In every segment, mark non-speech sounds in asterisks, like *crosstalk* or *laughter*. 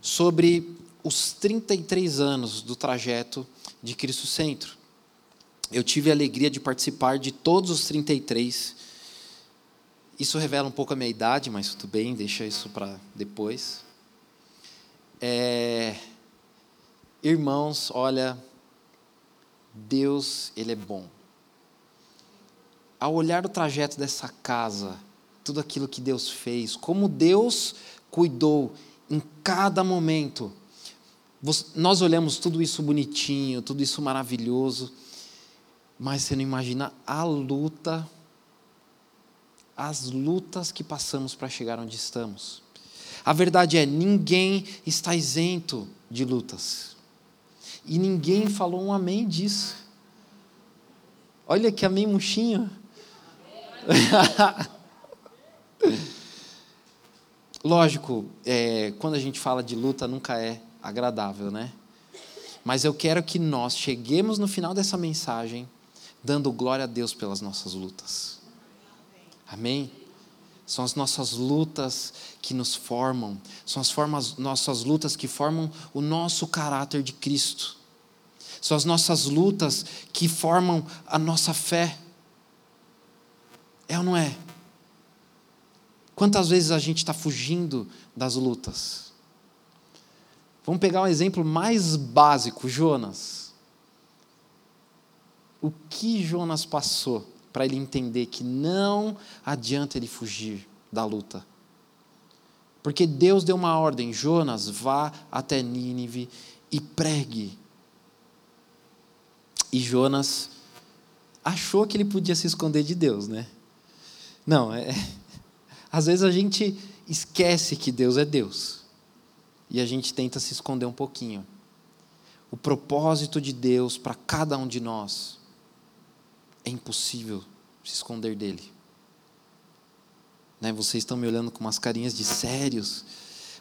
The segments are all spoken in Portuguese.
sobre os 33 anos do trajeto de Cristo Centro. Eu tive a alegria de participar de todos os 33. Isso revela um pouco a minha idade, mas tudo bem, deixa isso para depois. É... Irmãos, olha, Deus, Ele é bom. Ao olhar o trajeto dessa casa, tudo aquilo que Deus fez, como Deus cuidou em cada momento. Nós olhamos tudo isso bonitinho, tudo isso maravilhoso, mas você não imagina a luta, as lutas que passamos para chegar onde estamos. A verdade é, ninguém está isento de lutas. E ninguém falou um amém disso. Olha que amém murchinho. *laughs* Lógico, é, quando a gente fala de luta, nunca é agradável, né? Mas eu quero que nós cheguemos no final dessa mensagem dando glória a Deus pelas nossas lutas. Amém? São as nossas lutas que nos formam, são as formas, nossas lutas que formam o nosso caráter de Cristo. São as nossas lutas que formam a nossa fé. É ou não é? Quantas vezes a gente está fugindo das lutas? Vamos pegar um exemplo mais básico, Jonas. O que Jonas passou para ele entender que não adianta ele fugir da luta? Porque Deus deu uma ordem: Jonas, vá até Nínive e pregue. E Jonas achou que ele podia se esconder de Deus, né? Não, é, às vezes a gente esquece que Deus é Deus e a gente tenta se esconder um pouquinho. O propósito de Deus para cada um de nós é impossível se esconder dele. Né? Vocês estão me olhando com umas carinhas de sérios,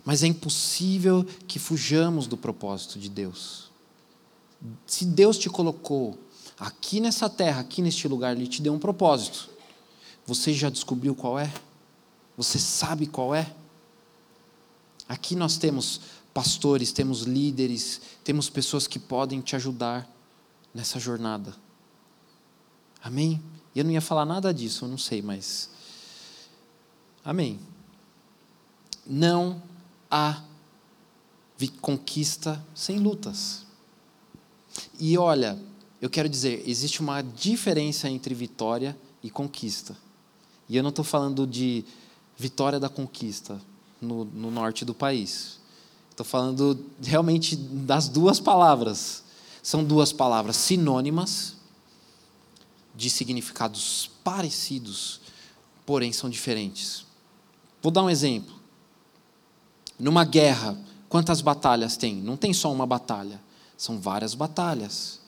mas é impossível que fujamos do propósito de Deus. Se Deus te colocou aqui nessa terra, aqui neste lugar, Ele te deu um propósito. Você já descobriu qual é? Você sabe qual é? Aqui nós temos pastores, temos líderes, temos pessoas que podem te ajudar nessa jornada. Amém? Eu não ia falar nada disso, eu não sei, mas. Amém. Não há conquista sem lutas. E olha, eu quero dizer, existe uma diferença entre vitória e conquista. E eu não estou falando de vitória da conquista no, no norte do país. Estou falando realmente das duas palavras. São duas palavras sinônimas, de significados parecidos, porém são diferentes. Vou dar um exemplo. Numa guerra, quantas batalhas tem? Não tem só uma batalha, são várias batalhas.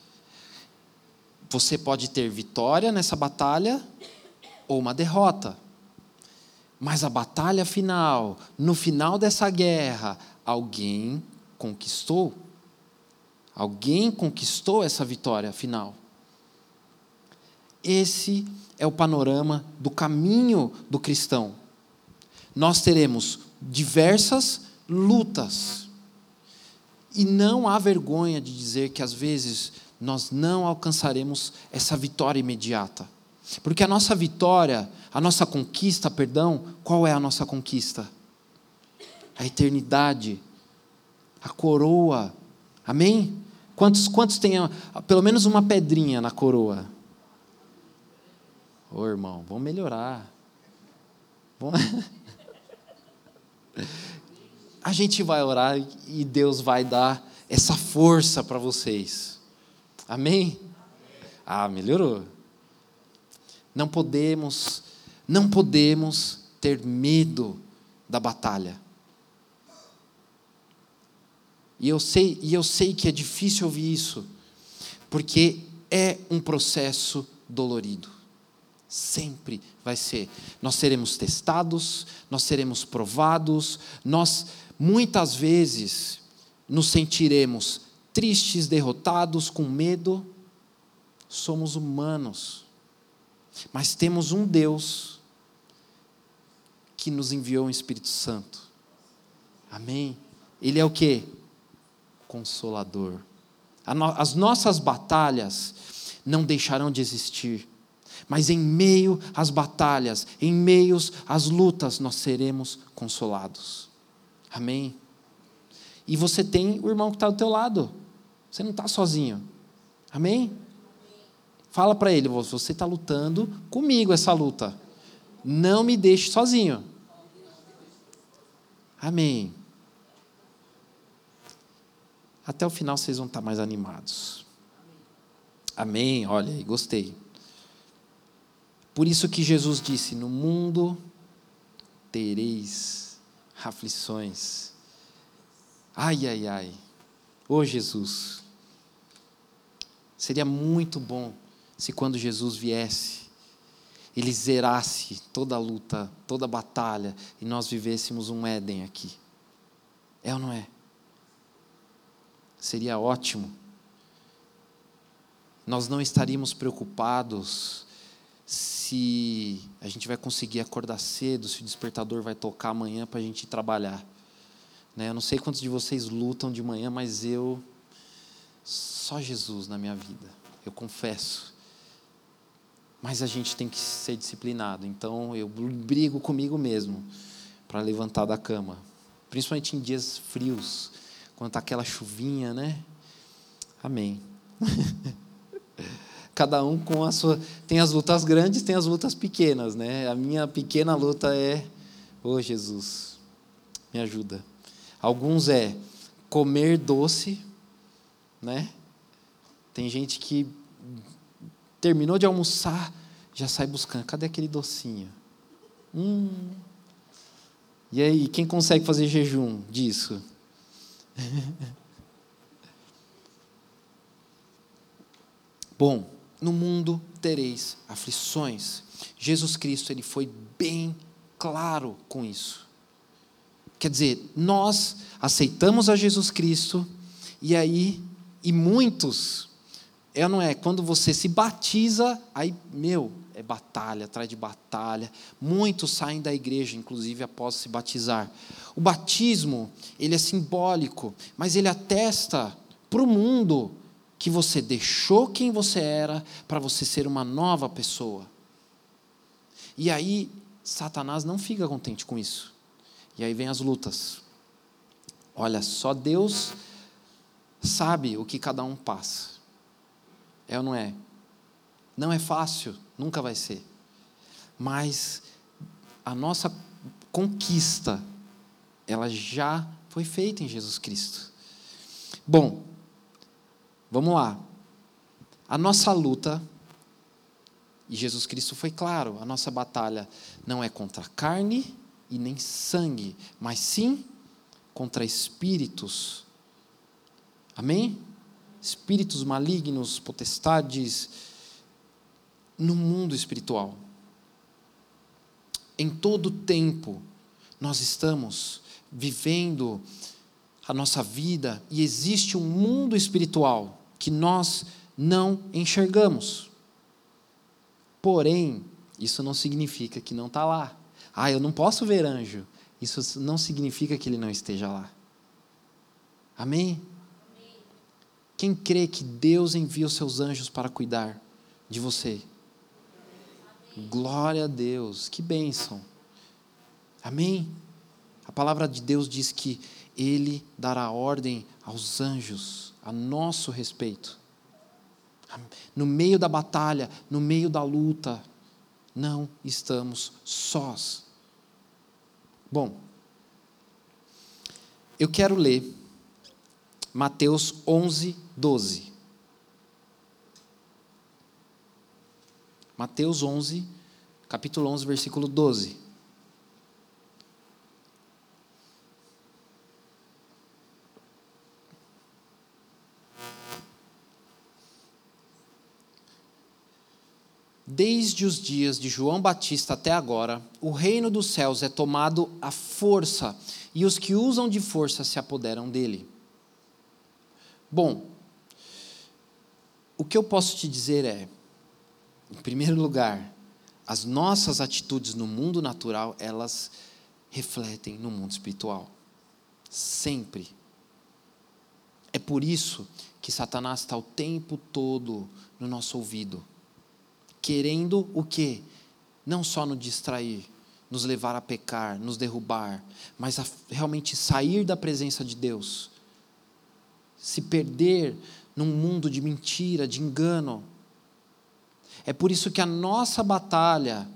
Você pode ter vitória nessa batalha ou uma derrota. Mas a batalha final, no final dessa guerra, alguém conquistou. Alguém conquistou essa vitória final. Esse é o panorama do caminho do cristão. Nós teremos diversas lutas. E não há vergonha de dizer que às vezes nós não alcançaremos essa vitória imediata. Porque a nossa vitória, a nossa conquista, perdão, qual é a nossa conquista? A eternidade, a coroa. Amém? Quantos, quantos têm pelo menos uma pedrinha na coroa? Ô irmão, vamos melhorar. Vamos... *laughs* A gente vai orar e Deus vai dar essa força para vocês. Amém? Ah, melhorou. Não podemos, não podemos ter medo da batalha. E eu sei, e eu sei que é difícil ouvir isso, porque é um processo dolorido. Sempre vai ser. Nós seremos testados, nós seremos provados, nós muitas vezes nos sentiremos tristes, derrotados, com medo. Somos humanos. Mas temos um Deus que nos enviou o Espírito Santo. Amém? Ele é o que? Consolador. As nossas batalhas não deixarão de existir, mas em meio às batalhas, em meio às lutas, nós seremos consolados. Amém? E você tem o irmão que está do teu lado. Você não está sozinho. Amém? Fala para ele, você está lutando comigo essa luta. Não me deixe sozinho. Amém. Até o final vocês vão estar mais animados. Amém. Olha gostei. Por isso que Jesus disse: No mundo tereis aflições. Ai, ai, ai. Ô oh, Jesus. Seria muito bom se quando Jesus viesse, ele zerasse toda a luta, toda a batalha e nós vivêssemos um Éden aqui. É ou não é? Seria ótimo. Nós não estaríamos preocupados se a gente vai conseguir acordar cedo, se o despertador vai tocar amanhã para a gente trabalhar. Né? Eu não sei quantos de vocês lutam de manhã, mas eu. Só Jesus na minha vida, eu confesso. Mas a gente tem que ser disciplinado, então eu brigo comigo mesmo para levantar da cama, principalmente em dias frios quando está aquela chuvinha, né? Amém. *laughs* Cada um com a sua. Tem as lutas grandes, tem as lutas pequenas, né? A minha pequena luta é, ô oh, Jesus, me ajuda. Alguns é comer doce, né? Tem gente que terminou de almoçar, já sai buscando. Cadê aquele docinho? Hum. E aí, quem consegue fazer jejum disso? *laughs* Bom, no mundo tereis aflições. Jesus Cristo ele foi bem claro com isso. Quer dizer, nós aceitamos a Jesus Cristo e aí e muitos é não é quando você se batiza, aí meu, é batalha atrás de batalha. Muitos saem da igreja, inclusive após se batizar. O batismo, ele é simbólico, mas ele atesta para o mundo que você deixou quem você era para você ser uma nova pessoa. E aí, Satanás não fica contente com isso. E aí vem as lutas. Olha, só Deus sabe o que cada um passa. É ou não é? Não é fácil, nunca vai ser. Mas a nossa conquista, ela já foi feita em Jesus Cristo. Bom, vamos lá. A nossa luta, e Jesus Cristo foi claro, a nossa batalha não é contra carne e nem sangue, mas sim contra espíritos. Amém? Espíritos malignos, potestades, no mundo espiritual. Em todo tempo, nós estamos vivendo a nossa vida e existe um mundo espiritual que nós não enxergamos. Porém, isso não significa que não está lá. Ah, eu não posso ver anjo. Isso não significa que ele não esteja lá. Amém? Quem crê que Deus envia os seus anjos para cuidar de você? Glória a Deus, que bênção. Amém? A palavra de Deus diz que Ele dará ordem aos anjos a nosso respeito. No meio da batalha, no meio da luta, não estamos sós. Bom, eu quero ler Mateus 11, 12. Mateus 11, capítulo 11, versículo 12. Desde os dias de João Batista até agora, o reino dos céus é tomado à força, e os que usam de força se apoderam dele. Bom, o que eu posso te dizer é, em primeiro lugar, as nossas atitudes no mundo natural, elas refletem no mundo espiritual. Sempre. É por isso que Satanás está o tempo todo no nosso ouvido, querendo o quê? Não só nos distrair, nos levar a pecar, nos derrubar, mas a realmente sair da presença de Deus, se perder num mundo de mentira, de engano. É por isso que a nossa batalha,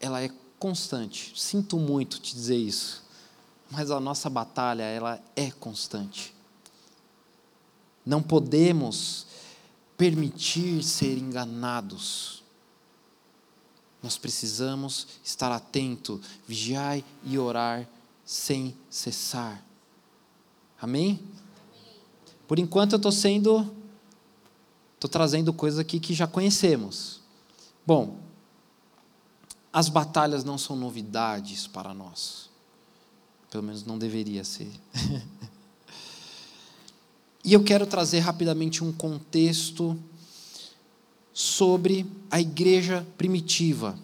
ela é constante. Sinto muito te dizer isso, mas a nossa batalha, ela é constante. Não podemos permitir ser enganados. Nós precisamos estar atento, vigiar e orar sem cessar. Amém? Por enquanto eu estou sendo, estou trazendo coisas aqui que já conhecemos. Bom, as batalhas não são novidades para nós. Pelo menos não deveria ser. *laughs* e eu quero trazer rapidamente um contexto sobre a igreja primitiva.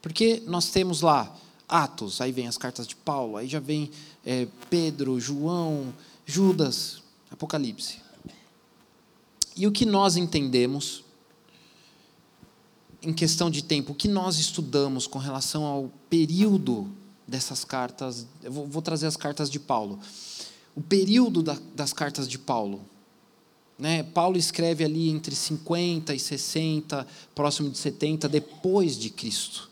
Porque nós temos lá Atos, aí vem as cartas de Paulo, aí já vem é, Pedro, João, Judas, Apocalipse. E o que nós entendemos, em questão de tempo, o que nós estudamos com relação ao período dessas cartas, eu vou, vou trazer as cartas de Paulo. O período da, das cartas de Paulo. Né? Paulo escreve ali entre 50 e 60, próximo de 70, depois de Cristo.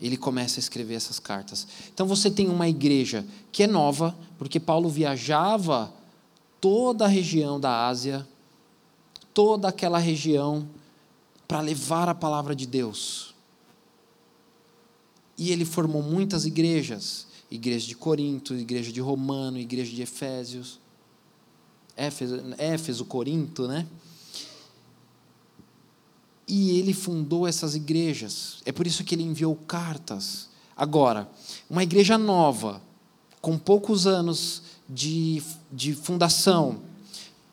Ele começa a escrever essas cartas. Então você tem uma igreja que é nova, porque Paulo viajava toda a região da Ásia, toda aquela região, para levar a palavra de Deus. E ele formou muitas igrejas: igreja de Corinto, igreja de Romano, igreja de Efésios, Éfeso, Éfeso Corinto, né? E ele fundou essas igrejas. É por isso que ele enviou cartas. Agora, uma igreja nova, com poucos anos de, de fundação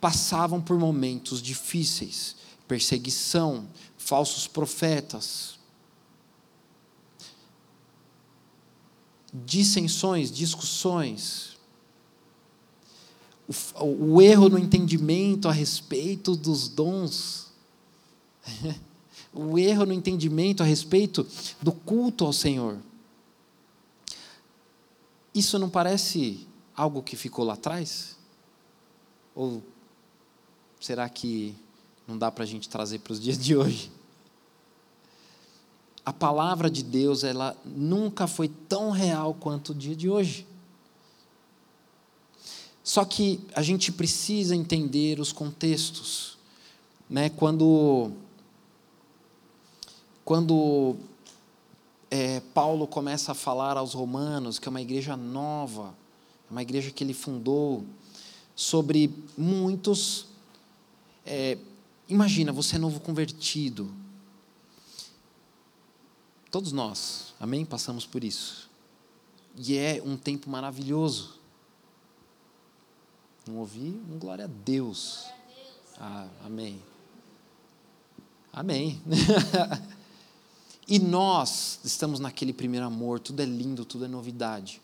passavam por momentos difíceis, perseguição, falsos profetas, dissensões, discussões, o, o erro no entendimento a respeito dos dons, *laughs* o erro no entendimento a respeito do culto ao Senhor. Isso não parece algo que ficou lá atrás? Ou será que não dá para a gente trazer para os dias de hoje? A palavra de Deus, ela nunca foi tão real quanto o dia de hoje. Só que a gente precisa entender os contextos. Né? Quando, quando é, Paulo começa a falar aos romanos que é uma igreja nova, uma igreja que ele fundou, sobre muitos. É, imagina, você é novo convertido. Todos nós, amém? Passamos por isso. E é um tempo maravilhoso. Não ouvi? Um glória a Deus. Ah, amém. Amém. *laughs* e nós estamos naquele primeiro amor, tudo é lindo, tudo é novidade.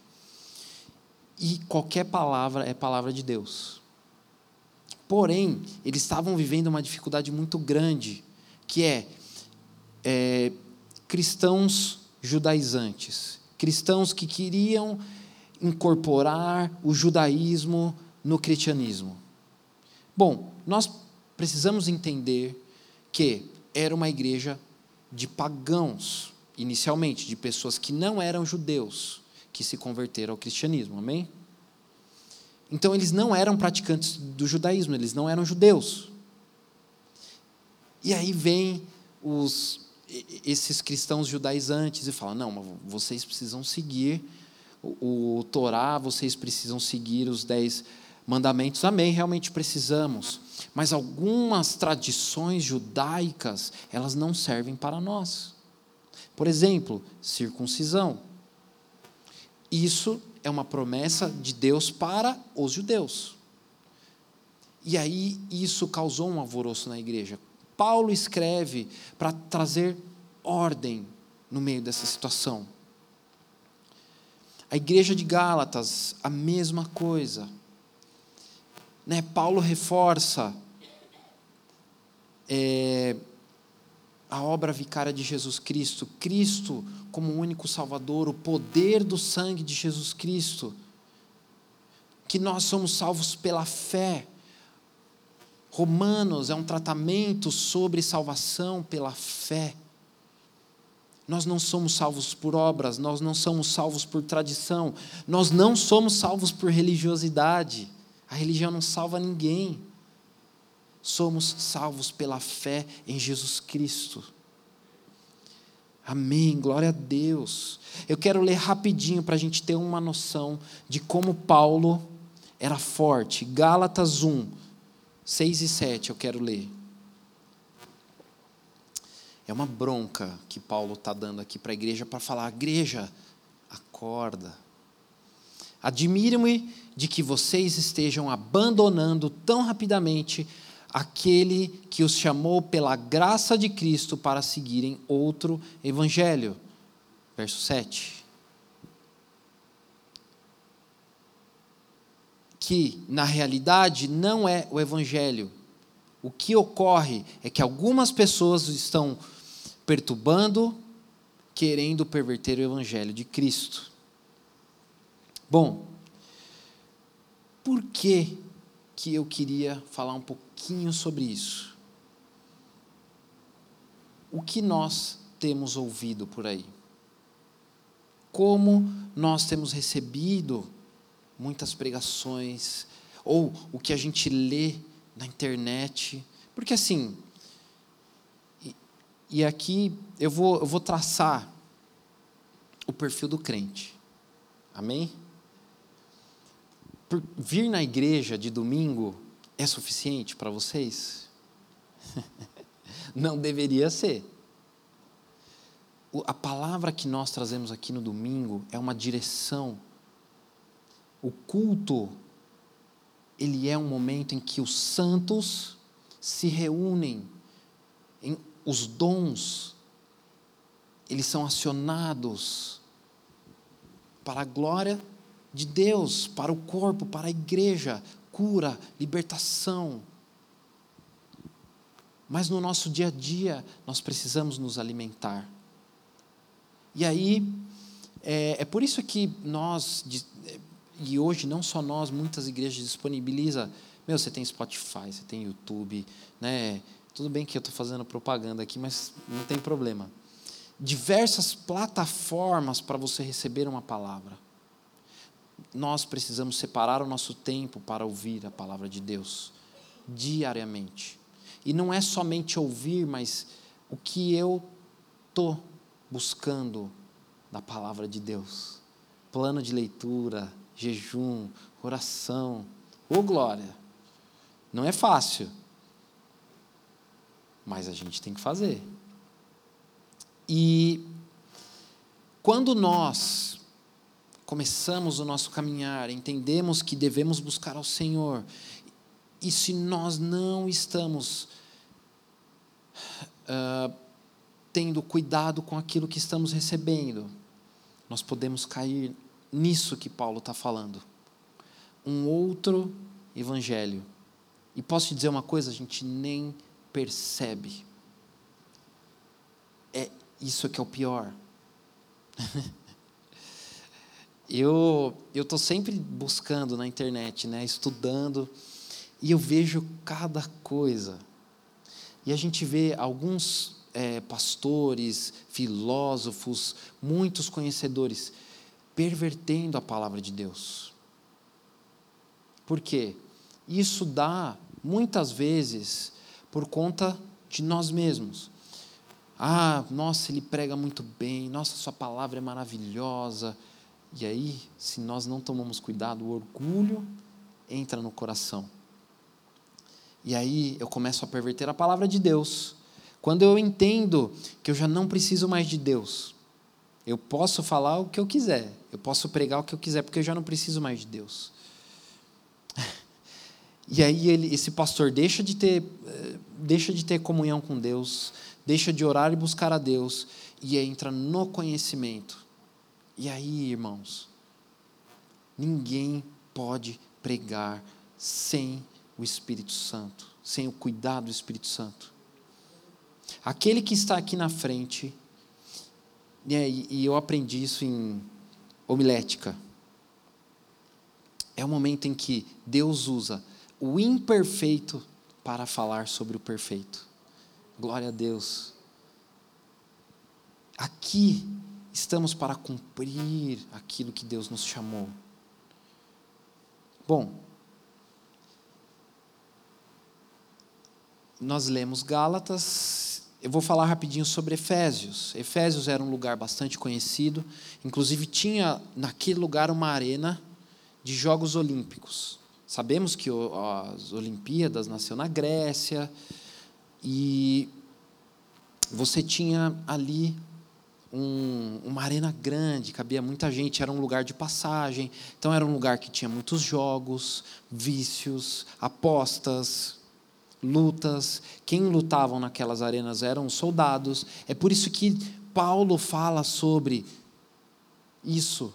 E qualquer palavra é palavra de Deus. Porém, eles estavam vivendo uma dificuldade muito grande, que é, é cristãos judaizantes, cristãos que queriam incorporar o judaísmo no cristianismo. Bom, nós precisamos entender que era uma igreja de pagãos, inicialmente, de pessoas que não eram judeus que se converteram ao cristianismo, amém? Então eles não eram praticantes do judaísmo, eles não eram judeus. E aí vem os, esses cristãos judaizantes e falam: não, vocês precisam seguir o, o Torá, vocês precisam seguir os dez mandamentos, amém, realmente precisamos. Mas algumas tradições judaicas, elas não servem para nós. Por exemplo, circuncisão. Isso é uma promessa de Deus para os judeus. E aí isso causou um alvoroço na igreja. Paulo escreve para trazer ordem no meio dessa situação. A igreja de Gálatas, a mesma coisa. Né? Paulo reforça é, a obra vicária de Jesus Cristo, Cristo como o único Salvador, o poder do sangue de Jesus Cristo, que nós somos salvos pela fé. Romanos é um tratamento sobre salvação pela fé. Nós não somos salvos por obras, nós não somos salvos por tradição, nós não somos salvos por religiosidade. A religião não salva ninguém. Somos salvos pela fé em Jesus Cristo. Amém, glória a Deus. Eu quero ler rapidinho para a gente ter uma noção de como Paulo era forte. Gálatas 1, 6 e 7 eu quero ler. É uma bronca que Paulo está dando aqui para a igreja para falar: igreja, acorda. Admiro-me de que vocês estejam abandonando tão rapidamente aquele que os chamou pela graça de Cristo para seguirem outro evangelho. Verso 7. Que, na realidade, não é o evangelho. O que ocorre é que algumas pessoas estão perturbando, querendo perverter o evangelho de Cristo. Bom, por que que eu queria falar um pouquinho sobre isso? O que nós temos ouvido por aí? Como nós temos recebido muitas pregações, ou o que a gente lê na internet, porque assim, e aqui eu vou, eu vou traçar o perfil do crente. Amém? Por vir na igreja de domingo é suficiente para vocês? *laughs* Não deveria ser. A palavra que nós trazemos aqui no domingo é uma direção. O culto, ele é um momento em que os santos se reúnem em os dons, eles são acionados para a glória de Deus, para o corpo, para a igreja, cura, libertação. Mas no nosso dia a dia, nós precisamos nos alimentar. E aí, é, é por isso que nós, e hoje não só nós, muitas igrejas disponibilizam, meu, você tem Spotify, você tem YouTube, né? Tudo bem que eu estou fazendo propaganda aqui, mas não tem problema. Diversas plataformas para você receber uma palavra. Nós precisamos separar o nosso tempo para ouvir a palavra de Deus diariamente. E não é somente ouvir, mas o que eu estou buscando na palavra de Deus. Plano de leitura, jejum, oração. Ô glória! Não é fácil mas a gente tem que fazer. E quando nós começamos o nosso caminhar, entendemos que devemos buscar ao Senhor, e se nós não estamos uh, tendo cuidado com aquilo que estamos recebendo, nós podemos cair nisso que Paulo está falando. Um outro evangelho. E posso te dizer uma coisa, a gente nem percebe. É isso que é o pior. *laughs* eu eu estou sempre buscando na internet, né, estudando, e eu vejo cada coisa. E a gente vê alguns é, pastores, filósofos, muitos conhecedores pervertendo a palavra de Deus. Por quê? Isso dá, muitas vezes, por conta de nós mesmos. Ah, nossa, ele prega muito bem, nossa, sua palavra é maravilhosa. E aí, se nós não tomamos cuidado, o orgulho entra no coração. E aí eu começo a perverter a palavra de Deus. Quando eu entendo que eu já não preciso mais de Deus, eu posso falar o que eu quiser, eu posso pregar o que eu quiser, porque eu já não preciso mais de Deus. *laughs* E aí ele, esse pastor deixa de ter, eh, deixa de ter comunhão com Deus, deixa de orar e buscar a Deus e entra no conhecimento. E aí, irmãos, ninguém pode pregar sem o Espírito Santo, sem o cuidado do Espírito Santo. Aquele que está aqui na frente, e eu aprendi isso em homilética, é o momento em que Deus usa o imperfeito para falar sobre o perfeito. Glória a Deus. Aqui estamos para cumprir aquilo que Deus nos chamou. Bom, nós lemos Gálatas, eu vou falar rapidinho sobre Efésios. Efésios era um lugar bastante conhecido, inclusive tinha naquele lugar uma arena de Jogos Olímpicos. Sabemos que as Olimpíadas nasceu na Grécia e você tinha ali um, uma arena grande, cabia muita gente, era um lugar de passagem, então era um lugar que tinha muitos jogos, vícios, apostas, lutas. Quem lutavam naquelas arenas eram soldados. É por isso que Paulo fala sobre isso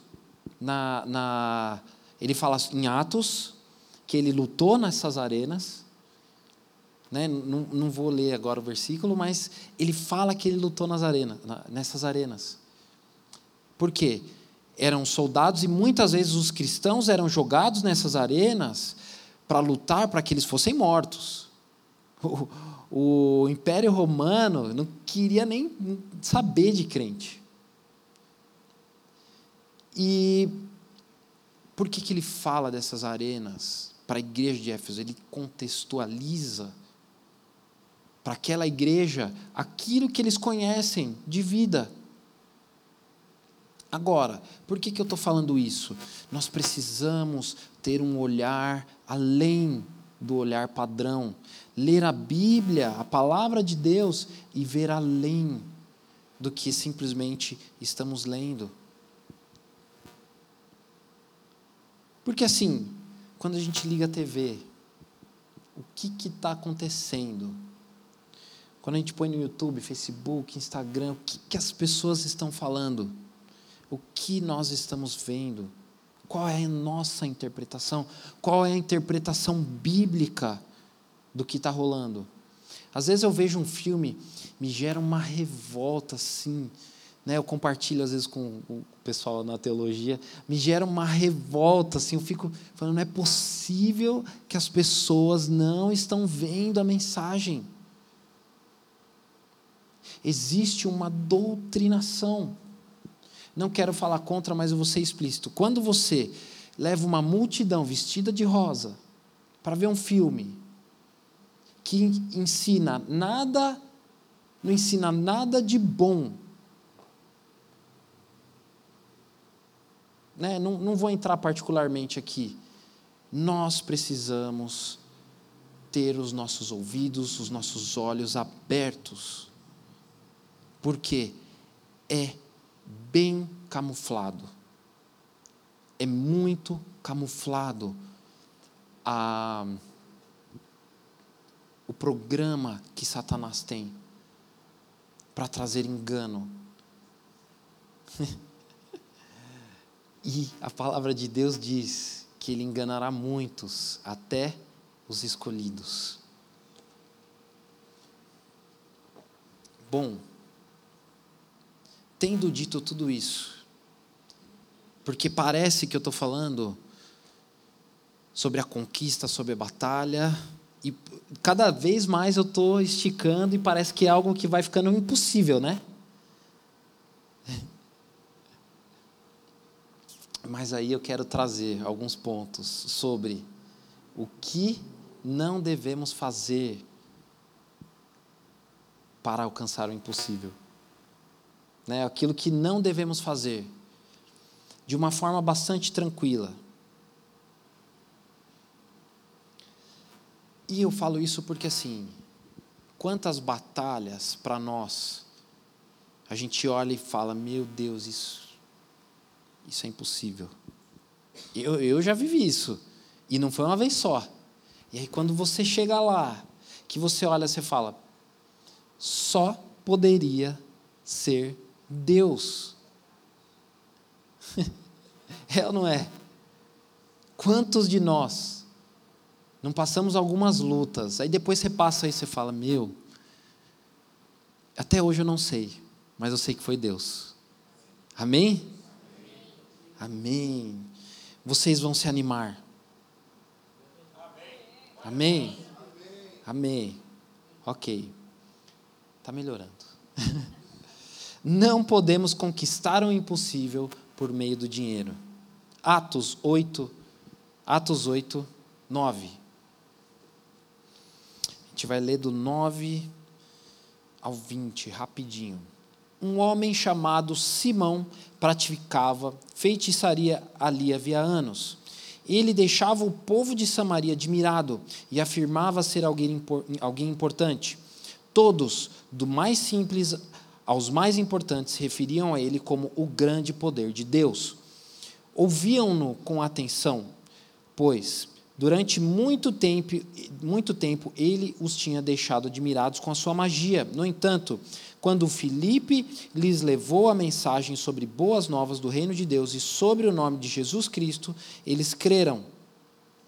na, na ele fala em Atos que ele lutou nessas arenas. Né? Não, não vou ler agora o versículo, mas ele fala que ele lutou nas arenas, nessas arenas. Por quê? Eram soldados e muitas vezes os cristãos eram jogados nessas arenas para lutar para que eles fossem mortos. *laughs* O, o Império Romano não queria nem saber de crente. E por que, que ele fala dessas arenas? para a igreja de Éfeso, ele contextualiza para aquela igreja aquilo que eles conhecem de vida. Agora, por que, que eu estou falando isso? Nós precisamos ter um olhar além do olhar padrão, ler a Bíblia, a palavra de Deus e ver além do que simplesmente estamos lendo. Porque assim, quando a gente liga a TV, o que está acontecendo? Quando a gente põe no YouTube, Facebook, Instagram, o que, que as pessoas estão falando? O que nós estamos vendo? Qual é a nossa interpretação? Qual é a interpretação bíblica do que está rolando? Às vezes eu vejo um filme, me gera uma revolta assim, né, eu compartilho às vezes com o pessoal na teologia, me gera uma revolta, assim, eu fico falando, não é possível que as pessoas não estão vendo a mensagem. Existe uma doutrinação. Não quero falar contra, mas eu vou ser explícito. Quando você leva uma multidão vestida de rosa para ver um filme que ensina nada, não ensina nada de bom, né, não, não vou entrar particularmente aqui. Nós precisamos ter os nossos ouvidos, os nossos olhos abertos, porque é bem camuflado, é muito camuflado a, o programa que Satanás tem para trazer engano. *laughs* E a palavra de Deus diz que ele enganará muitos, até os escolhidos. Bom, tendo dito tudo isso, porque parece que eu estou falando sobre a conquista, sobre a batalha, e cada vez mais eu estou esticando e parece que é algo que vai ficando impossível, né? *laughs* Mas aí eu quero trazer alguns pontos sobre o que não devemos fazer para alcançar o impossível. Né? Aquilo que não devemos fazer de uma forma bastante tranquila. E eu falo isso porque, assim, quantas batalhas para nós a gente olha e fala: Meu Deus, isso, isso é impossível. Eu, eu já vivi isso. E não foi uma vez só. E aí, quando você chega lá, que você olha, você fala: Só poderia ser Deus. *laughs* é ou não é? Quantos de nós não passamos algumas lutas, aí depois você passa e você fala: Meu, até hoje eu não sei, mas eu sei que foi Deus. Amém? Amém. Vocês vão se animar. Amém? Amém. Ok. Está melhorando. *laughs* Não podemos conquistar o impossível por meio do dinheiro. Atos 8, Atos 8, 9. A gente vai ler do 9 ao 20, rapidinho. Um homem chamado Simão praticava feitiçaria ali havia anos. Ele deixava o povo de Samaria admirado e afirmava ser alguém, alguém importante. Todos, do mais simples aos mais importantes referiam a ele como o grande poder de Deus. Ouviam-no com atenção, pois durante muito tempo, muito tempo ele os tinha deixado admirados com a sua magia. No entanto, quando Filipe lhes levou a mensagem sobre boas novas do reino de Deus e sobre o nome de Jesus Cristo, eles creram.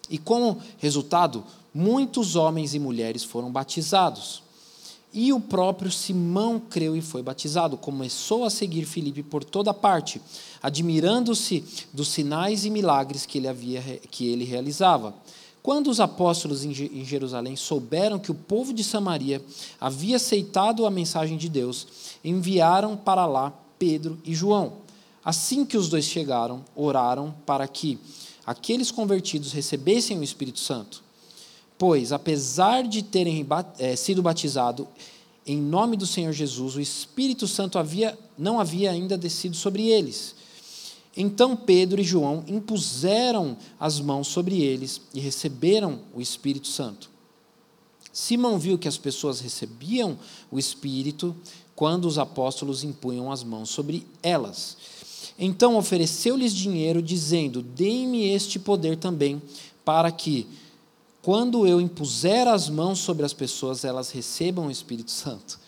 E como resultado, muitos homens e mulheres foram batizados. E o próprio Simão creu e foi batizado. Começou a seguir Filipe por toda parte, admirando-se dos sinais e milagres que ele, havia, que ele realizava. Quando os apóstolos em Jerusalém souberam que o povo de Samaria havia aceitado a mensagem de Deus, enviaram para lá Pedro e João. Assim que os dois chegaram, oraram para que aqueles convertidos recebessem o Espírito Santo. Pois, apesar de terem é, sido batizado em nome do Senhor Jesus, o Espírito Santo havia, não havia ainda descido sobre eles. Então Pedro e João impuseram as mãos sobre eles e receberam o Espírito Santo. Simão viu que as pessoas recebiam o Espírito quando os apóstolos impunham as mãos sobre elas. Então ofereceu-lhes dinheiro, dizendo: Deem-me este poder também, para que, quando eu impuser as mãos sobre as pessoas, elas recebam o Espírito Santo.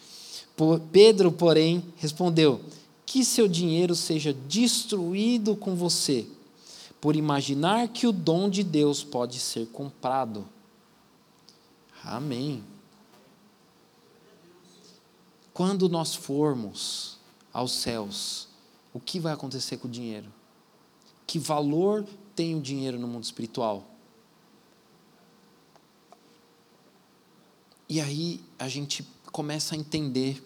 Pedro, porém, respondeu: Que seu dinheiro seja destruído com você, por imaginar que o dom de Deus pode ser comprado. Amém. Quando nós formos aos céus, o que vai acontecer com o dinheiro? Que valor tem o dinheiro no mundo espiritual? E aí a gente começa a entender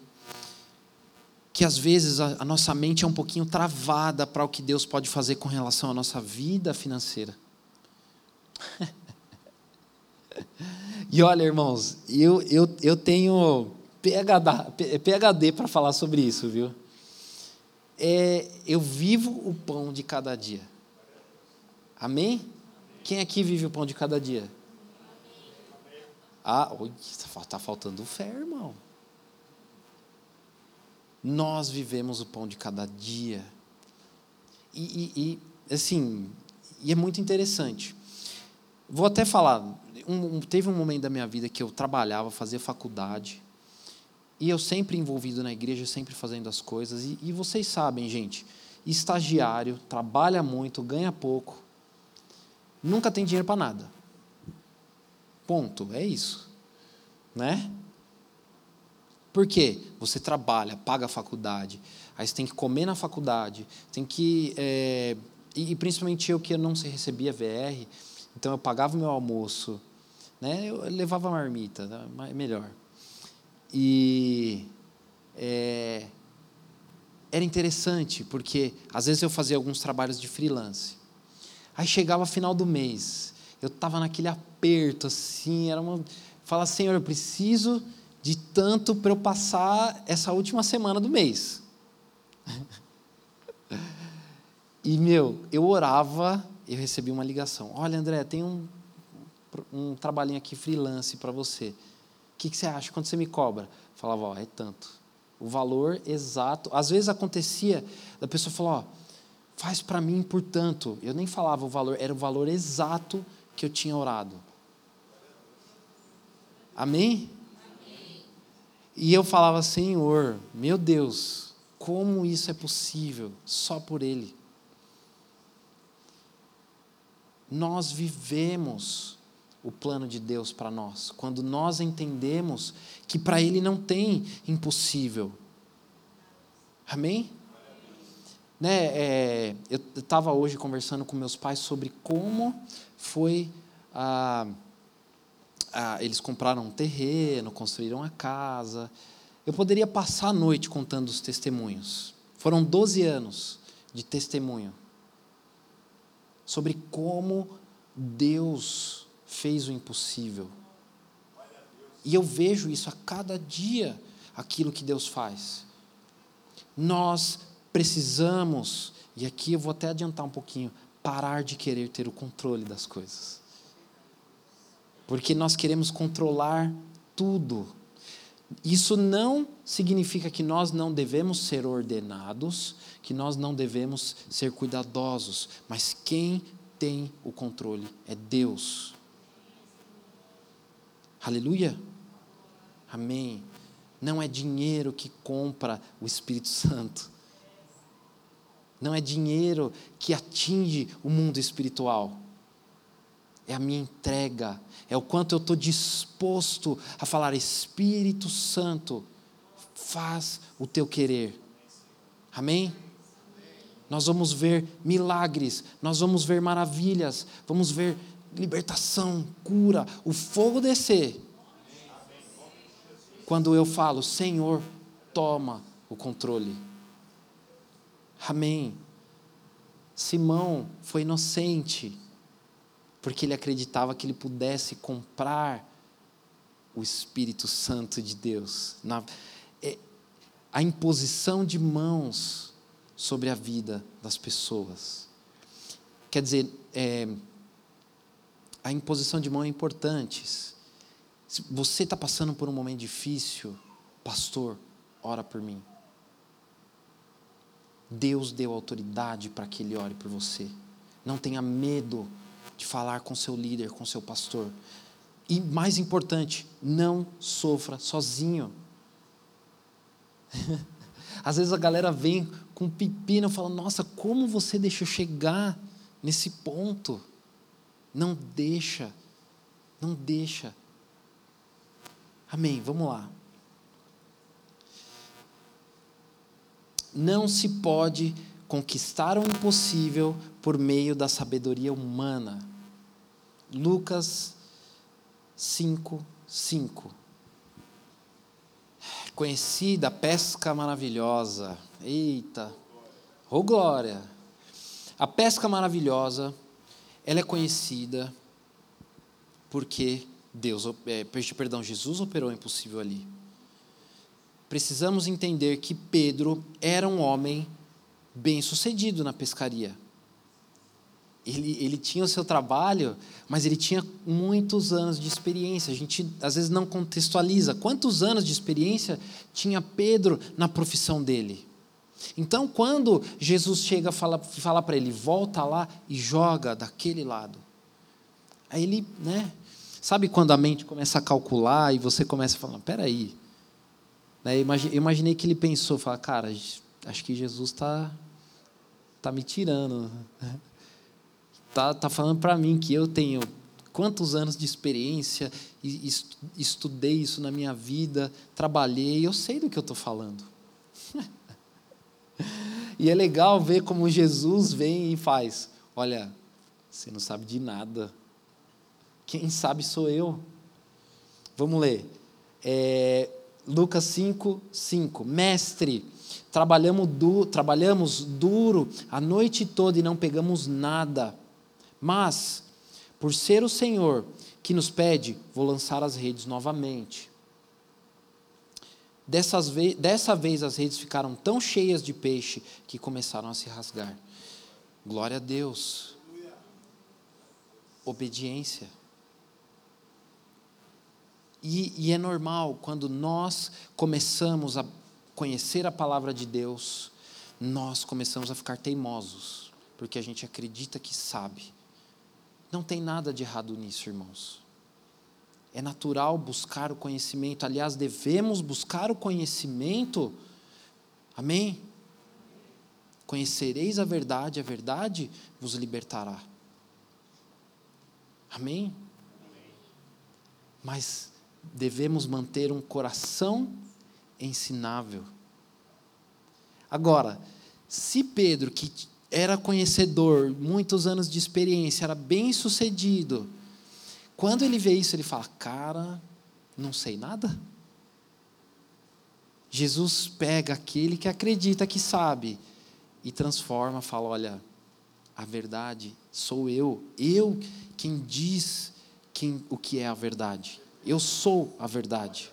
que às vezes a, nossa mente é um pouquinho travada para o que Deus pode fazer com relação à nossa vida financeira. *laughs* e olha, irmãos, eu, eu, eu tenho PhD, PhD para falar sobre isso, viu? É, eu vivo o pão de cada dia. Amém? Quem aqui vive o pão de cada dia? Ah, está tá faltando fé, irmão. Nós vivemos o pão de cada dia. E, e, e assim, e é muito interessante. Vou até falar, um, teve um momento da minha vida que eu trabalhava, fazia faculdade, e eu sempre envolvido na igreja, sempre fazendo as coisas. E, e vocês sabem, gente, estagiário, trabalha muito, ganha pouco, nunca tem dinheiro para nada. Ponto, é isso. Né? Por quê? Você trabalha, paga a faculdade, aí você tem que comer na faculdade, tem que. É, e, principalmente eu que não recebia VR, então eu pagava o meu almoço, né? eu levava a marmita, né? melhor. E. É, era interessante, porque às vezes eu fazia alguns trabalhos de freelance. Aí chegava final do mês, eu estava naquele aperto, assim, era uma. Fala, Senhor, eu preciso de tanto para eu passar essa última semana do mês. *laughs* e, meu, eu orava, eu recebi uma ligação. Olha, André, tem um um trabalhinho aqui freelance para você. O que, que você acha? Quando você me cobra? Falava, ó, é tanto. O valor exato. Às vezes acontecia da pessoa falar, ó, faz para mim por tanto. Eu nem falava o valor, era o valor exato que eu tinha orado. Amém? E eu falava, Senhor, meu Deus, como isso é possível? Só por Ele. Nós vivemos o plano de Deus para nós, quando nós entendemos que para Ele não tem impossível. Amém? Né, é, eu estava hoje conversando com meus pais sobre como foi a. Eles compraram um terreno, construíram a casa. Eu poderia passar a noite contando os testemunhos. Foram 12 anos de testemunho sobre como Deus fez o impossível. E eu vejo isso a cada dia, aquilo que Deus faz. Nós precisamos, e aqui eu vou até adiantar um pouquinho, parar de querer ter o controle das coisas. Porque nós queremos controlar tudo. Isso não significa que nós não devemos ser ordenados, que nós não devemos ser cuidadosos, mas quem tem o controle é Deus. Aleluia? Amém. Não é dinheiro que compra o Espírito Santo. Não é dinheiro que atinge o mundo espiritual. É a minha entrega. É o quanto eu estou disposto a falar: Espírito Santo, faz o teu querer. Amém? Nós vamos ver milagres, nós vamos ver maravilhas, vamos ver libertação, cura, o fogo descer. Quando eu falo, Senhor, toma o controle. Amém. Simão foi inocente, porque ele acreditava que ele pudesse comprar o Espírito Santo de Deus. Na, é, a imposição de mãos sobre a vida das pessoas. Quer dizer, é, a imposição de mão é importante. Se você está passando por um momento difícil, pastor, ora por mim. Deus deu autoridade para que Ele ore por você. Não tenha medo de falar com seu líder, com seu pastor. E mais importante, não sofra sozinho. *laughs* Às vezes a galera vem com pepino e fala: Nossa, como você deixou chegar nesse ponto? Não deixa, não deixa. Amém, vamos lá. Não se pode conquistar o impossível por meio da sabedoria humana. Lucas 5, 5. Conhecida pesca maravilhosa. Eita, ô oh, glória! A pesca maravilhosa, ela é conhecida porque Deus, é, perdão, Jesus operou o impossível ali precisamos entender que Pedro era um homem bem sucedido na pescaria. Ele, ele tinha o seu trabalho, mas ele tinha muitos anos de experiência. A gente às vezes não contextualiza quantos anos de experiência tinha Pedro na profissão dele. Então, quando Jesus chega e fala, fala para ele, volta lá e joga daquele lado. Aí ele, né? Sabe quando a mente começa a calcular e você começa a falar: peraí, né, eu imaginei que ele pensou, falar, cara, acho que Jesus está tá me tirando. Está tá falando para mim que eu tenho quantos anos de experiência, estudei isso na minha vida, trabalhei, eu sei do que eu estou falando. *laughs* e é legal ver como Jesus vem e faz: olha, você não sabe de nada. Quem sabe sou eu. Vamos ler. É, Lucas 5, 5. Mestre, trabalhamos, du trabalhamos duro a noite toda e não pegamos nada. Mas, por ser o Senhor que nos pede, vou lançar as redes novamente. Dessas ve dessa vez as redes ficaram tão cheias de peixe que começaram a se rasgar. Glória a Deus. Obediência. E, e é normal quando nós começamos a conhecer a palavra de Deus, nós começamos a ficar teimosos, porque a gente acredita que sabe. Não tem nada de errado nisso, irmãos. É natural buscar o conhecimento, aliás, devemos buscar o conhecimento. Amém? Conhecereis a verdade, a verdade vos libertará. Amém? Mas devemos manter um coração ensinável. Agora, se Pedro, que era conhecedor, muitos anos de experiência, era bem sucedido, quando ele vê isso, ele fala: Cara, não sei nada. Jesus pega aquele que acredita que sabe e transforma, fala: Olha, a verdade sou eu, eu quem diz quem, o que é a verdade. Eu sou a verdade.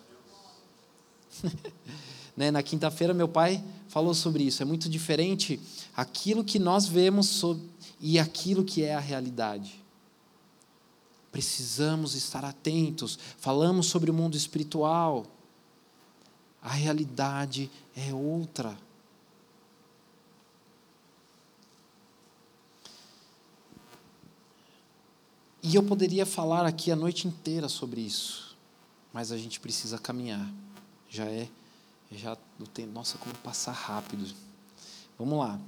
*laughs* né? Na quinta-feira, meu pai falou sobre isso. É muito diferente aquilo que nós vemos sobre, e aquilo que é a realidade. Precisamos estar atentos. Falamos sobre o mundo espiritual. A realidade é outra. E eu poderia falar aqui a noite inteira sobre isso, mas a gente precisa caminhar. Já é, já o tempo, nossa, como passar rápido. Vamos lá.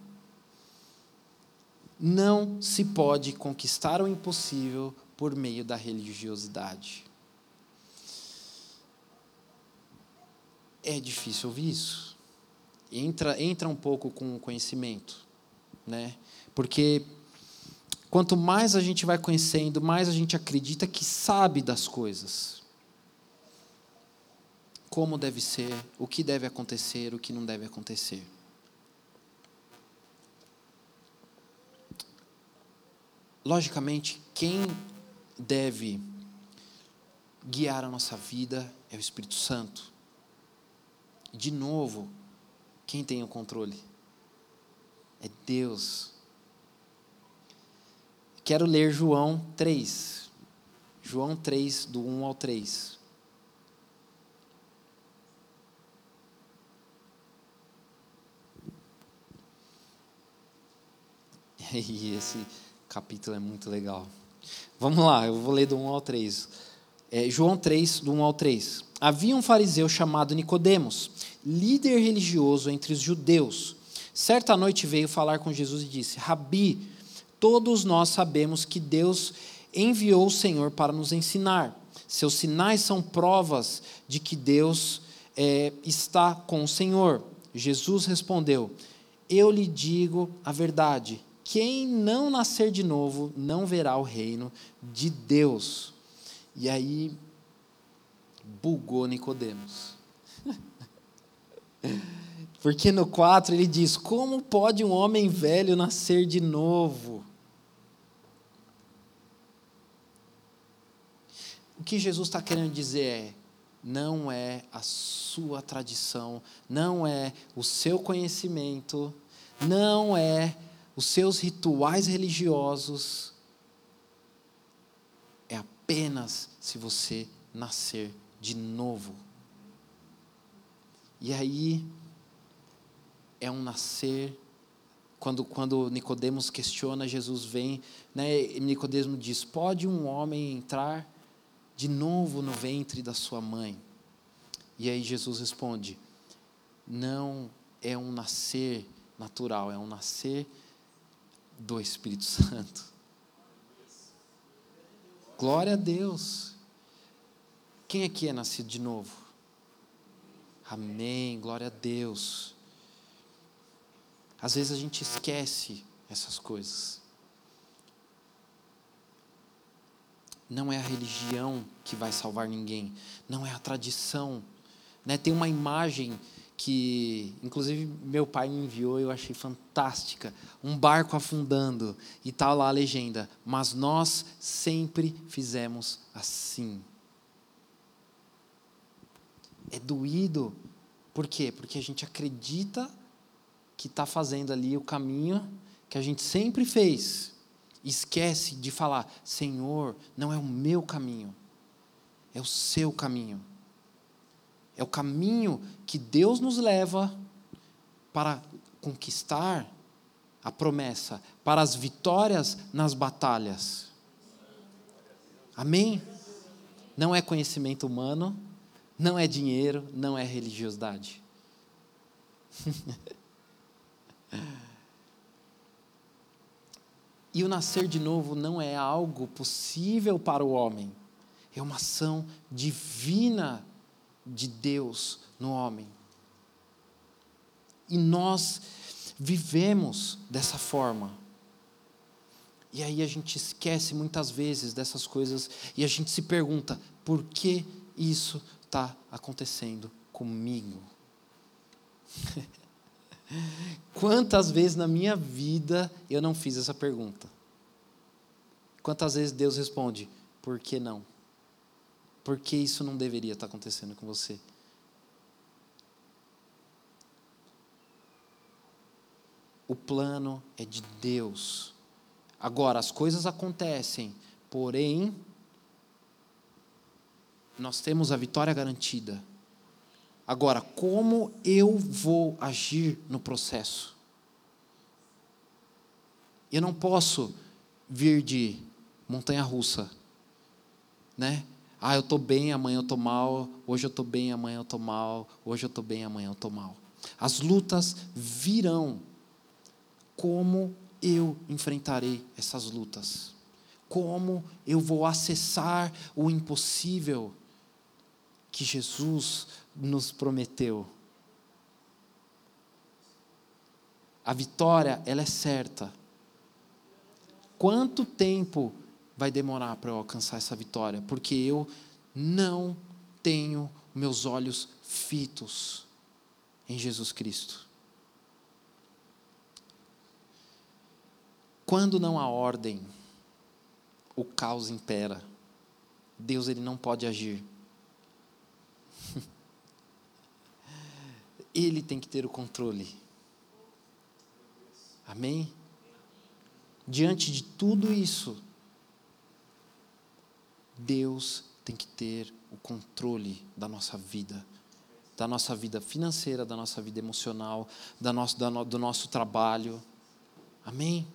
Não se pode conquistar o impossível por meio da religiosidade. É difícil ouvir isso. Entra, entra um pouco com o conhecimento, né? Porque Quanto mais a gente vai conhecendo, mais a gente acredita que sabe das coisas. Como deve ser, o que deve acontecer, o que não deve acontecer. Logicamente, quem deve guiar a nossa vida é o Espírito Santo. De novo, quem tem o controle? É Deus. Quero ler João 3. João 3, do 1 ao 3. *laughs* E esse capítulo é muito legal. Vamos lá, eu vou ler do 1 ao 3. É, João 3, do 1 ao 3. Havia um fariseu chamado Nicodemos, líder religioso entre os judeus. Certa noite veio falar com Jesus e disse: Rabi, Todos nós sabemos que Deus enviou o Senhor para nos ensinar. Seus sinais são provas de que Deus é, está com o Senhor. Jesus respondeu: Eu lhe digo a verdade. Quem não nascer de novo não verá o reino de Deus. E aí bugou Nicodemos. *laughs* Porque no 4 ele diz: Como pode um homem velho nascer de novo? Que Jesus está querendo dizer é: não é a sua tradição, não é o seu conhecimento, não é os seus rituais religiosos, é apenas se você nascer de novo. E aí é um nascer quando, quando Nicodemos questiona, Jesus vem, né, Nicodemo diz: pode um homem entrar de novo no ventre da sua mãe. E aí Jesus responde: não é um nascer natural, é um nascer do Espírito *laughs* Santo. Glória a Deus. Quem aqui é nascido de novo? Amém, glória a Deus. Às vezes a gente esquece essas coisas. Não é a religião que vai salvar ninguém, não é a tradição. Né? Tem uma imagem que, inclusive, meu pai me enviou, eu achei fantástica. Um barco afundando e está lá a legenda. Mas nós sempre fizemos assim. É doído. Por quê? Porque a gente acredita que está fazendo ali o caminho que a gente sempre fez esquece de falar: Senhor, não é o meu caminho, é o seu caminho. É o caminho que Deus nos leva para conquistar a promessa, para as vitórias nas batalhas. Amém? Não é conhecimento humano, não é dinheiro, não é religiosidade. *laughs* e o nascer de novo não é algo possível para o homem, é uma ação divina de Deus no homem. E nós vivemos dessa forma. E aí a gente esquece muitas vezes dessas coisas e a gente se pergunta: por que isso está acontecendo comigo? *laughs* Quantas vezes na minha vida eu não fiz essa pergunta? Quantas vezes Deus responde: por que não? Por que isso não deveria estar acontecendo com você? O plano é de Deus. Agora, as coisas acontecem, porém, nós temos a vitória garantida. Agora, como eu vou agir no processo? Eu não posso vir de montanha russa, né? Ah, eu estou bem, amanhã eu estou mal. Hoje eu estou bem, amanhã eu estou mal. Hoje eu estou bem, amanhã eu estou mal. As lutas virão. Como eu enfrentarei essas lutas? Como eu vou acessar o impossível que Jesus nos prometeu? A vitória, ela é certa. Quanto tempo vai demorar para eu alcançar essa vitória? Porque eu não tenho meus olhos fitos em Jesus Cristo. Quando não há ordem, o caos impera. Deus ele não pode agir. Ele tem que ter o controle. Amém? Diante de tudo isso, Deus tem que ter o controle da nossa vida, da nossa vida financeira, da nossa vida emocional, da nosso, da no, do nosso trabalho. Amém?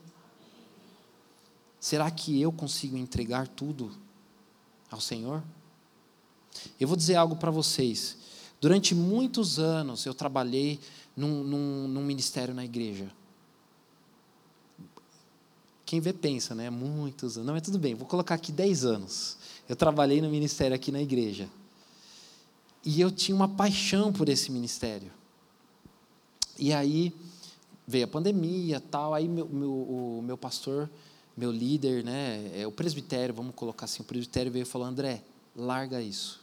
Será que eu consigo entregar tudo ao Senhor? Eu vou dizer algo para vocês. Durante muitos anos eu trabalhei num, num, num, ministério na igreja. Quem vê pensa, né? Muitos anos. Não, mas tudo bem, vou colocar aqui 10 anos. Eu trabalhei no ministério aqui na igreja. E eu tinha uma paixão por esse ministério. E aí veio a pandemia tal, aí meu, meu, o meu pastor meu líder, né, é o presbitério, vamos colocar assim, o presbitério veio e falou: André, larga isso.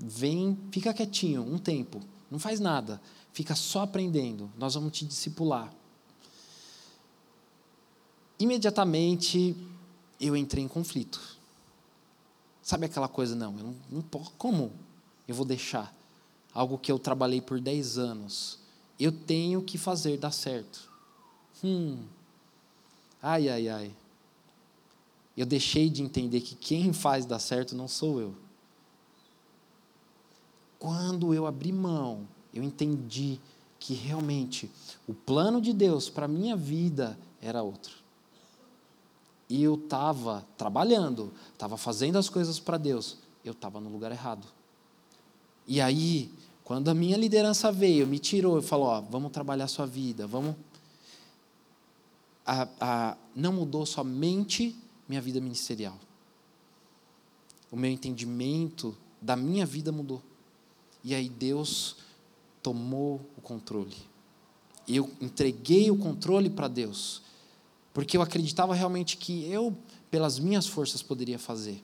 Vem, fica quietinho um tempo, não faz nada, fica só aprendendo, nós vamos te discipular. Imediatamente eu entrei em conflito. Sabe aquela coisa, não, eu não, não como eu vou deixar algo que eu trabalhei por 10 anos? Eu tenho que fazer dar certo. Hum, Ai, ai, ai. Eu deixei de entender que quem faz dar certo não sou eu. Quando eu abri mão, eu entendi que realmente o plano de Deus para a minha vida era outro. E eu estava trabalhando, estava fazendo as coisas para Deus, eu estava no lugar errado. E aí, quando a minha liderança veio, me tirou e falou: ó, vamos trabalhar a sua vida, vamos a, a, não mudou somente minha vida ministerial. O meu entendimento da minha vida mudou. E aí Deus tomou o controle. Eu entreguei o controle para Deus, porque eu acreditava realmente que eu, pelas minhas forças, poderia fazer.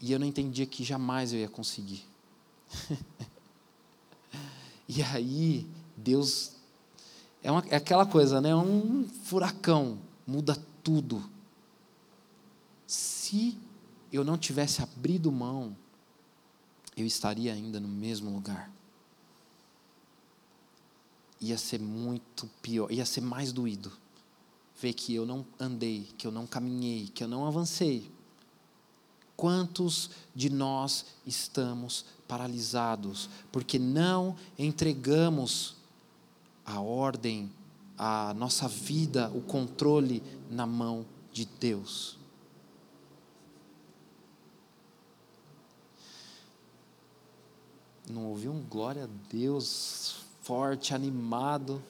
E eu não entendia que jamais eu ia conseguir. *laughs* e aí, Deus é, uma, é aquela coisa, né? Um furacão muda tudo. Se eu não tivesse abrido mão, eu estaria ainda no mesmo lugar. Ia ser muito pior, ia ser mais doído. Ver que eu não andei, que eu não caminhei, que eu não avancei Quantos de nós estamos paralisados porque não entregamos a ordem, a nossa vida, o controle na mão de Deus? Não ouvi um glória a Deus forte, animado.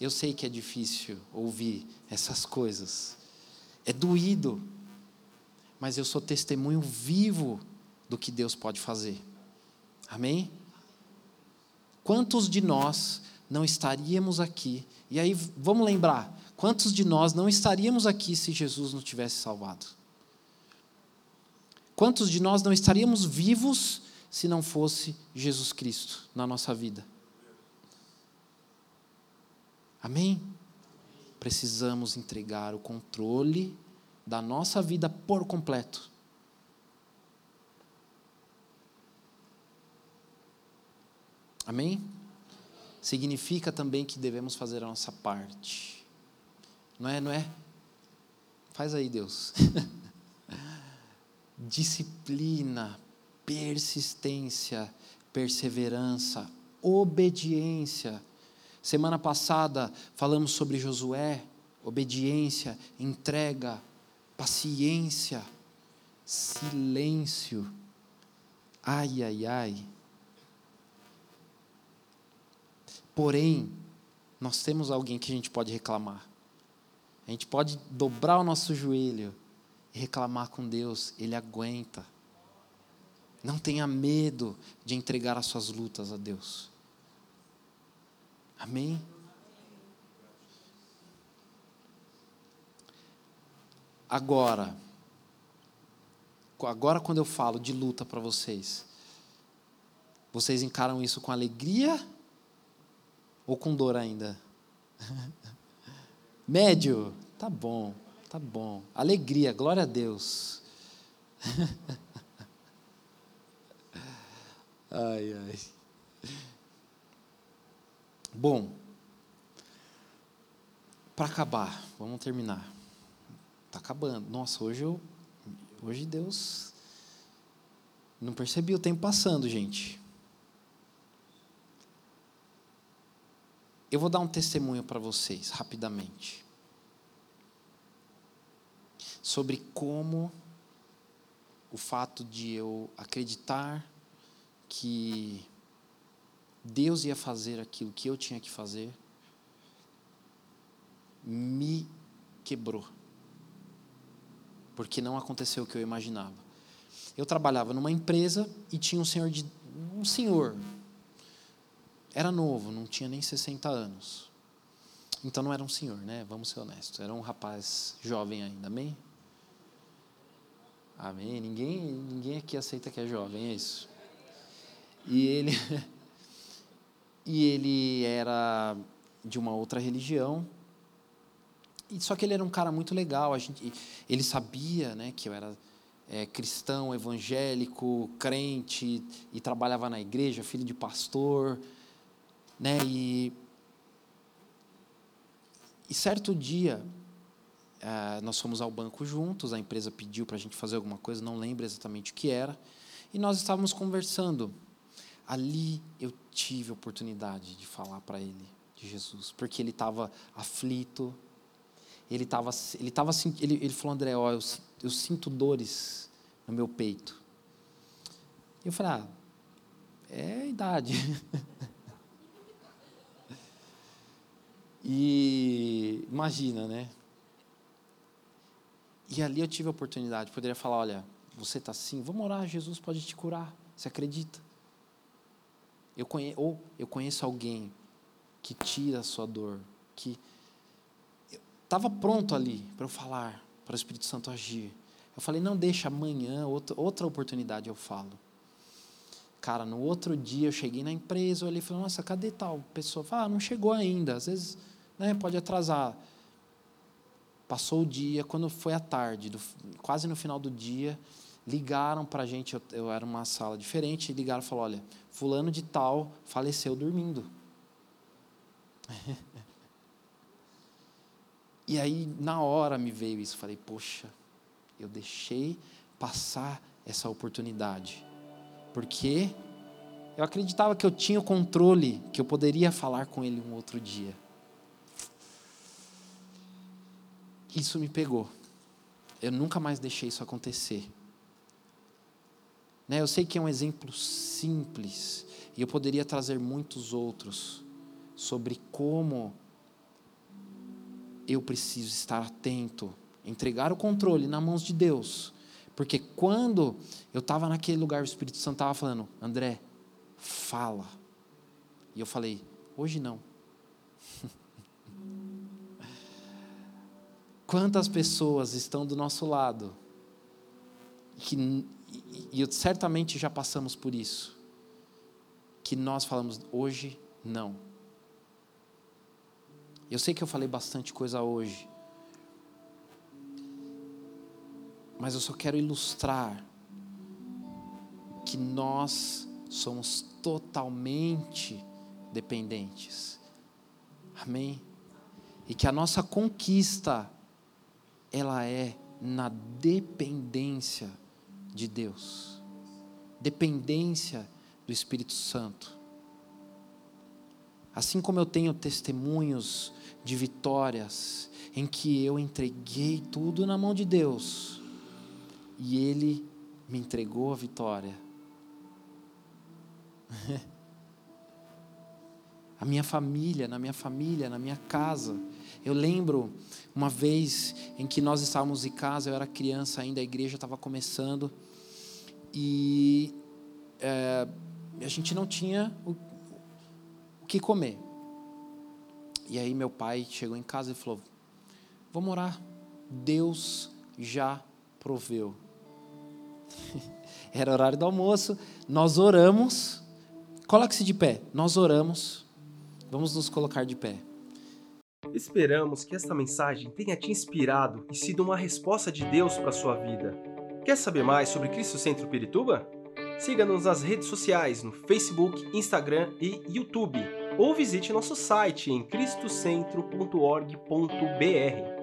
Eu sei que é difícil ouvir essas coisas. É doído mas eu sou testemunho vivo do que Deus pode fazer. Amém? Quantos de nós não estaríamos aqui? E aí vamos lembrar, quantos de nós não estaríamos aqui se Jesus não tivesse salvado? Quantos de nós não estaríamos vivos se não fosse Jesus Cristo na nossa vida? Amém? Precisamos entregar o controle da nossa vida por completo. Amém? Significa também que devemos fazer a nossa parte. Não é, não é? Faz aí, Deus. *laughs* Disciplina, persistência, perseverança, obediência. Semana passada falamos sobre Josué, obediência, entrega, paciência, silêncio. Ai, ai, ai. Porém, nós temos alguém que a gente pode reclamar. A gente pode dobrar o nosso joelho e reclamar com Deus, Ele aguenta. Não tenha medo de entregar as suas lutas a Deus. Amém? Agora, agora quando eu falo de luta para vocês, vocês encaram isso com alegria ou com dor ainda? *laughs* Médio, tá bom, tá bom. Alegria, glória a Deus. *laughs* ai, ai. Bom, para acabar, vamos terminar. Está acabando. Nossa, hoje eu. Hoje Deus. Não percebi o tempo passando, gente. Eu vou dar um testemunho para vocês, rapidamente. Sobre como o fato de eu acreditar que Deus ia fazer aquilo que eu tinha que fazer me quebrou porque não aconteceu o que eu imaginava. Eu trabalhava numa empresa e tinha um senhor de um senhor era novo, não tinha nem 60 anos. Então não era um senhor, né? Vamos ser honestos. Era um rapaz jovem ainda, amém? Amém. Ninguém, ninguém aqui aceita que é jovem, é isso. E ele *laughs* e ele era de uma outra religião e só que ele era um cara muito legal. A gente, ele sabia, né, que eu era é, cristão, evangélico, crente e trabalhava na igreja, filho de pastor, né? E e certo dia é, nós fomos ao banco juntos. A empresa pediu para a gente fazer alguma coisa, não lembro exatamente o que era, e nós estávamos conversando. Ali eu tive a oportunidade de falar para ele de Jesus, porque ele estava aflito, ele estava ele ele, ele falou, André, ó, eu, eu sinto dores no meu peito. Eu falei, ah, é a idade. *laughs* e imagina, né? E ali eu tive a oportunidade, poderia falar, olha, você está assim, vamos orar, Jesus pode te curar. Você acredita? Eu conhe, ou eu conheço alguém que tira a sua dor, que estava pronto ali para eu falar, para o Espírito Santo agir. Eu falei, não, deixa amanhã, outra, outra oportunidade eu falo. Cara, no outro dia eu cheguei na empresa, olhei e falei, nossa, cadê tal pessoa? Ah, não chegou ainda, às vezes né, pode atrasar. Passou o dia, quando foi à tarde, do, quase no final do dia, ligaram para a gente, eu, eu, era uma sala diferente, ligaram e falaram, olha, fulano de tal faleceu dormindo. *laughs* E aí, na hora, me veio isso. Falei, poxa, eu deixei passar essa oportunidade. Porque eu acreditava que eu tinha o controle, que eu poderia falar com ele um outro dia. Isso me pegou. Eu nunca mais deixei isso acontecer. Né, eu sei que é um exemplo simples, e eu poderia trazer muitos outros sobre como eu preciso estar atento, entregar o controle nas mãos de Deus. Porque quando eu estava naquele lugar, o Espírito Santo estava falando, André, fala. E eu falei, hoje não. *laughs* Quantas pessoas estão do nosso lado, que, e, e certamente já passamos por isso, que nós falamos, hoje não. Eu sei que eu falei bastante coisa hoje, mas eu só quero ilustrar que nós somos totalmente dependentes. Amém? E que a nossa conquista ela é na dependência de Deus. Dependência do Espírito Santo. Assim como eu tenho testemunhos de vitórias em que eu entreguei tudo na mão de Deus e Ele me entregou a vitória. *laughs* a minha família, na minha família, na minha casa. Eu lembro uma vez em que nós estávamos em casa, eu era criança ainda, a igreja estava começando e é, a gente não tinha o, o que comer. E aí meu pai chegou em casa e falou: Vamos orar. Deus já proveu. *laughs* Era horário do almoço, nós oramos. Coloque-se de pé. Nós oramos. Vamos nos colocar de pé. Esperamos que esta mensagem tenha te inspirado e sido uma resposta de Deus para sua vida. Quer saber mais sobre Cristo Centro Pirituba? Siga-nos nas redes sociais no Facebook, Instagram e YouTube, ou visite nosso site em cristocentro.org.br.